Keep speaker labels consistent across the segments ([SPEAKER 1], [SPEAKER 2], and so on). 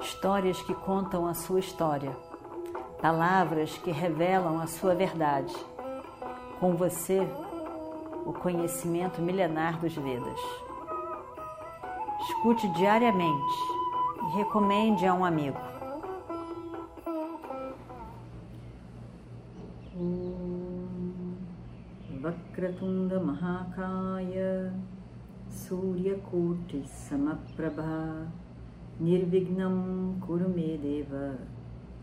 [SPEAKER 1] histórias que contam a sua história, palavras que revelam a sua verdade. Com você, o conhecimento milenar dos Vedas. Escute diariamente e recomende a um amigo. Mahakaya Suryakoti Samaprabha Nirvignam Kurumedeva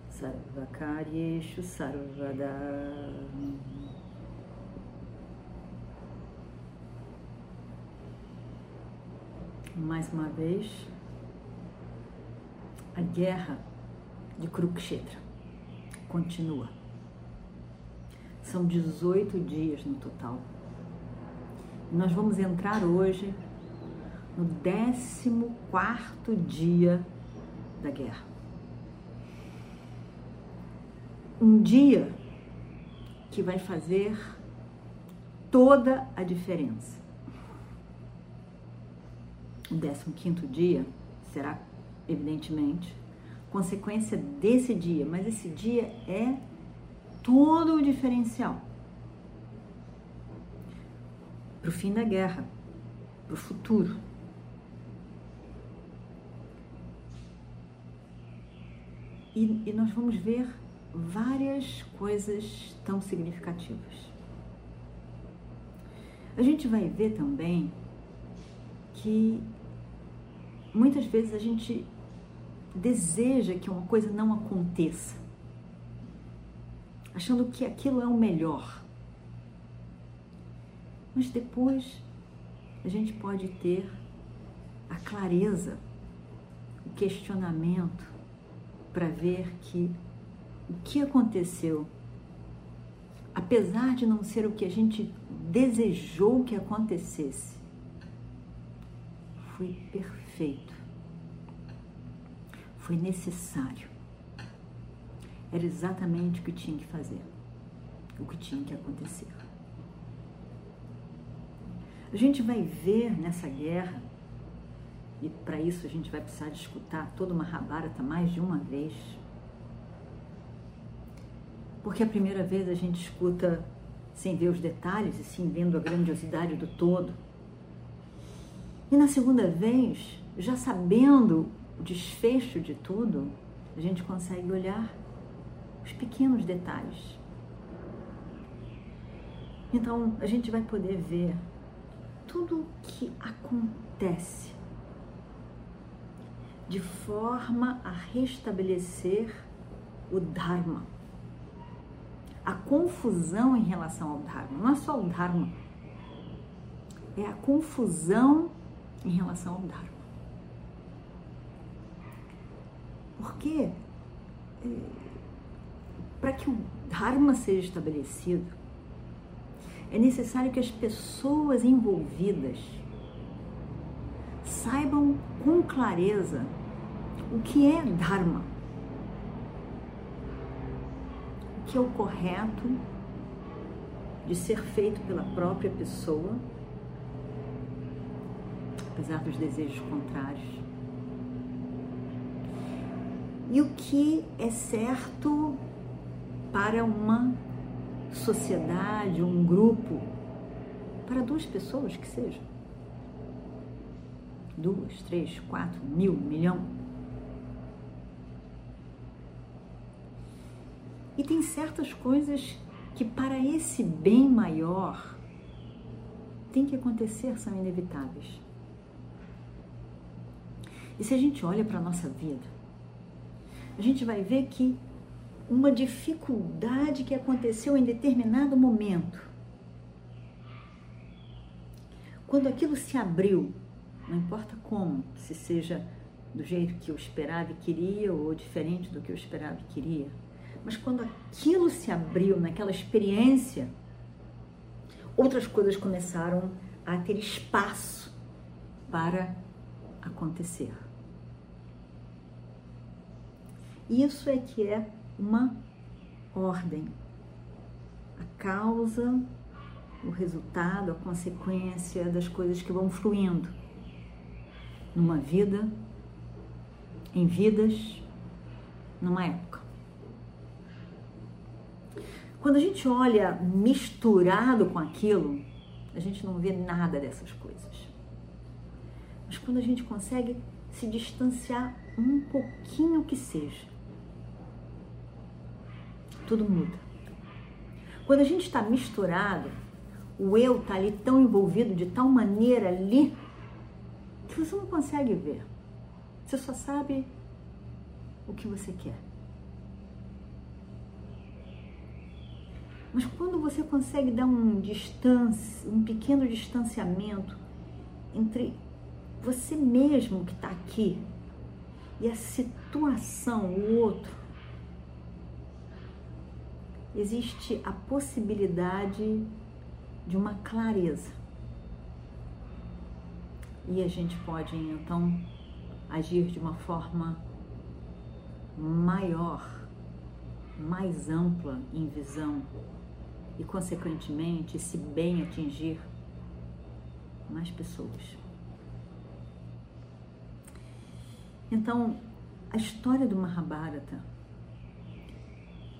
[SPEAKER 1] Sarvakaryeshu Sarvada mais uma vez, a guerra de Kurukshetra continua. São 18 dias no total. Nós vamos entrar hoje no 14 dia da guerra. Um dia que vai fazer toda a diferença o 15 dia será, evidentemente, consequência desse dia, mas esse dia é todo o diferencial para o fim da guerra, para o futuro. E, e nós vamos ver várias coisas tão significativas. A gente vai ver também que muitas vezes a gente deseja que uma coisa não aconteça, achando que aquilo é o melhor. Mas depois a gente pode ter a clareza, o questionamento para ver que o que aconteceu, apesar de não ser o que a gente desejou que acontecesse, foi perfeito. Foi necessário. Era exatamente o que tinha que fazer, o que tinha que acontecer. A gente vai ver nessa guerra, e para isso a gente vai precisar de escutar toda uma Mahabharata mais de uma vez, porque a primeira vez a gente escuta sem ver os detalhes e sim vendo a grandiosidade do todo. E na segunda vez, já sabendo o desfecho de tudo, a gente consegue olhar os pequenos detalhes. Então, a gente vai poder ver tudo o que acontece de forma a restabelecer o Dharma. A confusão em relação ao Dharma, não é só o Dharma, é a confusão em relação ao Dharma. Porque é, para que o Dharma seja estabelecido, é necessário que as pessoas envolvidas saibam com clareza o que é Dharma, o que é o correto de ser feito pela própria pessoa apesar dos desejos contrários. E o que é certo para uma sociedade, um grupo, para duas pessoas que sejam. Duas, três, quatro, mil, milhão. E tem certas coisas que para esse bem maior tem que acontecer, são inevitáveis. E se a gente olha para a nossa vida, a gente vai ver que uma dificuldade que aconteceu em determinado momento, quando aquilo se abriu, não importa como, se seja do jeito que eu esperava e queria ou diferente do que eu esperava e queria, mas quando aquilo se abriu naquela experiência, outras coisas começaram a ter espaço para acontecer. Isso é que é uma ordem. A causa, o resultado, a consequência das coisas que vão fluindo numa vida em vidas numa época. Quando a gente olha misturado com aquilo, a gente não vê nada dessas coisas. Mas quando a gente consegue se distanciar um pouquinho que seja, tudo muda. Quando a gente está misturado, o eu está ali tão envolvido de tal maneira ali que você não consegue ver. Você só sabe o que você quer. Mas quando você consegue dar um distância, um pequeno distanciamento entre você mesmo que está aqui e a situação, o outro, existe a possibilidade de uma clareza. E a gente pode então agir de uma forma maior, mais ampla em visão e, consequentemente, se bem atingir mais pessoas. Então, a história do Mahabharata,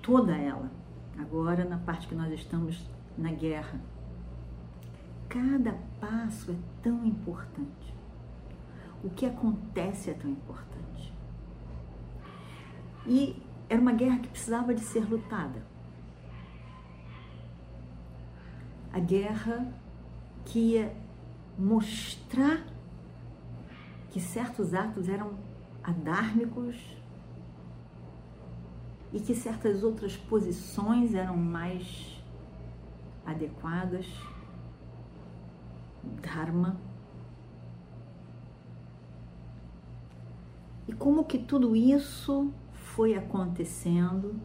[SPEAKER 1] toda ela, agora na parte que nós estamos na guerra, cada passo é tão importante. O que acontece é tão importante. E era uma guerra que precisava de ser lutada. A guerra que ia mostrar que certos atos eram adármicos e que certas outras posições eram mais adequadas, Dharma. E como que tudo isso foi acontecendo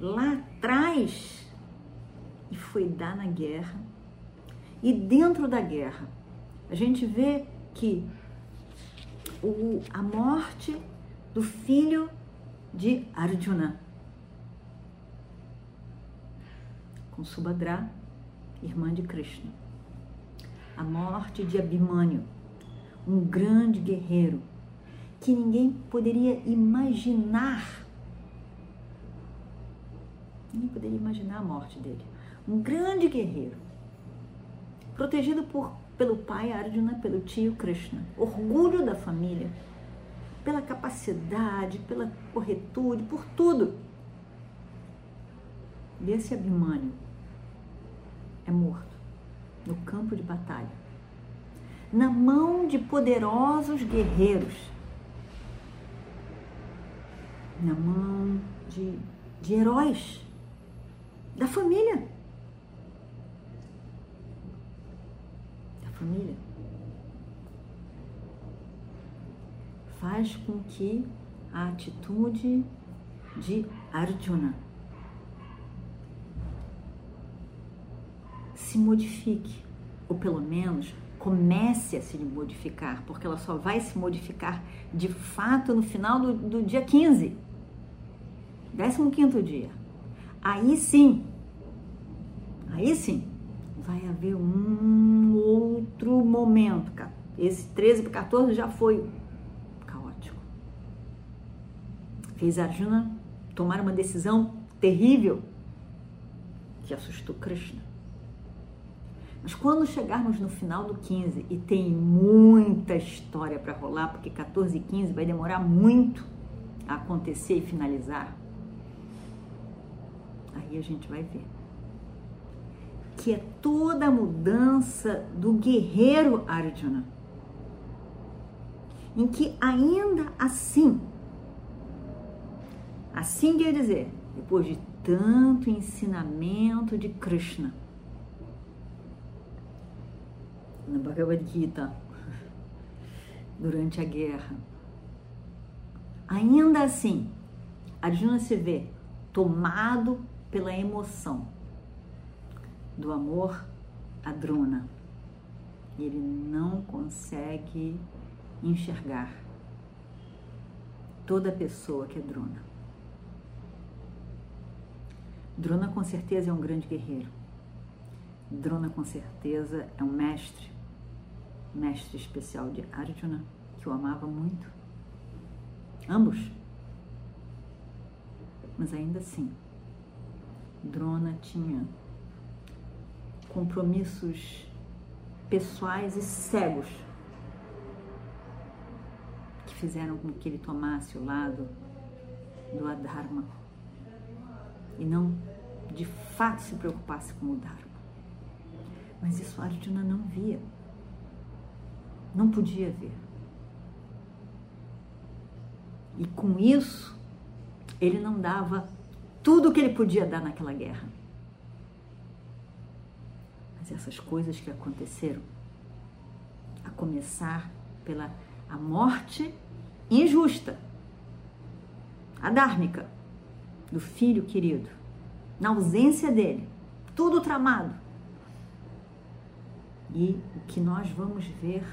[SPEAKER 1] lá atrás foi dar na guerra. E dentro da guerra, a gente vê que o, a morte do filho de Arjuna, com Subhadra, irmã de Krishna. A morte de Abhimanyu, um grande guerreiro que ninguém poderia imaginar. Ninguém poderia imaginar a morte dele. Um grande guerreiro, protegido por, pelo pai Arjuna, pelo tio Krishna. Orgulho da família, pela capacidade, pela corretude, por tudo. Desse Abhimanyu é morto no campo de batalha, na mão de poderosos guerreiros na mão de, de heróis da família. Da família. Faz com que a atitude de Arjuna se modifique, ou pelo menos comece a se modificar, porque ela só vai se modificar de fato no final do, do dia 15. 15 dia. Aí sim, aí sim, vai haver um outro momento. Esse 13 para 14 já foi caótico. Fez Arjuna tomar uma decisão terrível que assustou Krishna. Mas quando chegarmos no final do 15 e tem muita história para rolar, porque 14 e 15 vai demorar muito a acontecer e finalizar, Aí a gente vai ver que é toda a mudança do guerreiro Arjuna. Em que ainda assim, assim quer dizer, depois de tanto ensinamento de Krishna, na Bhagavad Gita, durante a guerra, ainda assim, Arjuna se vê tomado pela emoção do amor a Drona. Ele não consegue enxergar toda pessoa que é Drona. Drona com certeza é um grande guerreiro. Drona com certeza é um mestre, mestre especial de Arjuna, que o amava muito ambos. Mas ainda assim, Drona tinha compromissos pessoais e cegos que fizeram com que ele tomasse o lado do Adharma e não de fato se preocupasse com o Dharma. Mas isso Arjuna não via, não podia ver. E com isso, ele não dava tudo o que ele podia dar naquela guerra. Mas essas coisas que aconteceram, a começar pela a morte injusta, adármica, do filho querido, na ausência dele, tudo tramado. E o que nós vamos ver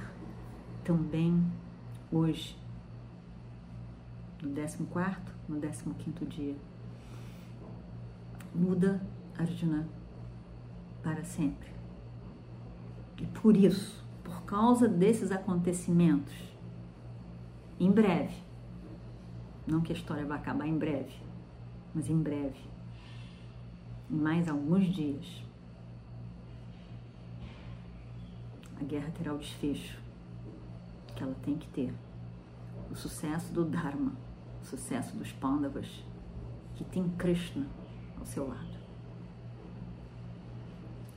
[SPEAKER 1] também hoje, no 14, no 15 dia muda Arjuna para sempre. E por isso, por causa desses acontecimentos, em breve, não que a história vai acabar em breve, mas em breve, em mais alguns dias, a guerra terá o desfecho que ela tem que ter. O sucesso do Dharma, o sucesso dos Pandavas, que tem Krishna ao seu lado.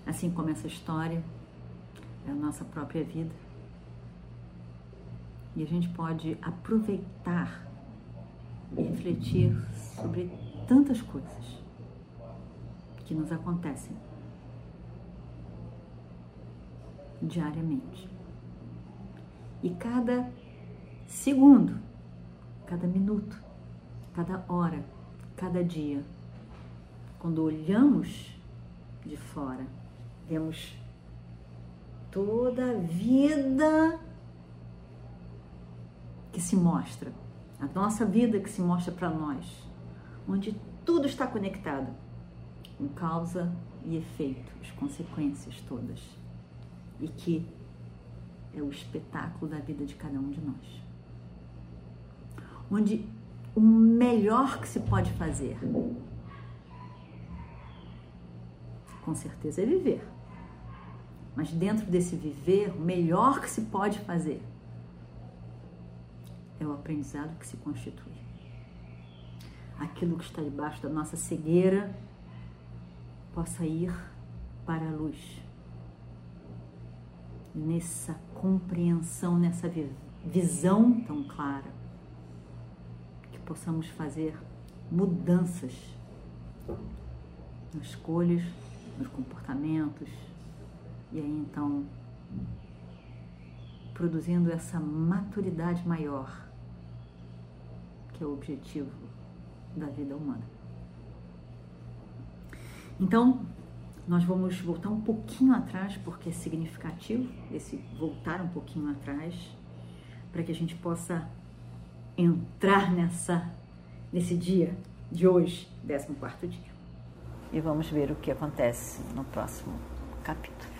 [SPEAKER 1] Assim como essa história é a nossa própria vida. E a gente pode aproveitar e refletir sobre tantas coisas que nos acontecem diariamente. E cada segundo, cada minuto, cada hora, cada dia quando olhamos de fora, vemos toda a vida que se mostra, a nossa vida que se mostra para nós, onde tudo está conectado, com causa e efeito, as consequências todas, e que é o espetáculo da vida de cada um de nós. Onde o melhor que se pode fazer com certeza é viver. Mas dentro desse viver, o melhor que se pode fazer é o aprendizado que se constitui. Aquilo que está debaixo da nossa cegueira possa ir para a luz. Nessa compreensão, nessa visão tão clara, que possamos fazer mudanças nas escolhas nos comportamentos, e aí então produzindo essa maturidade maior, que é o objetivo da vida humana. Então, nós vamos voltar um pouquinho atrás, porque é significativo esse voltar um pouquinho atrás, para que a gente possa entrar nessa nesse dia de hoje, 14 quarto dia e vamos ver o que acontece no próximo capítulo.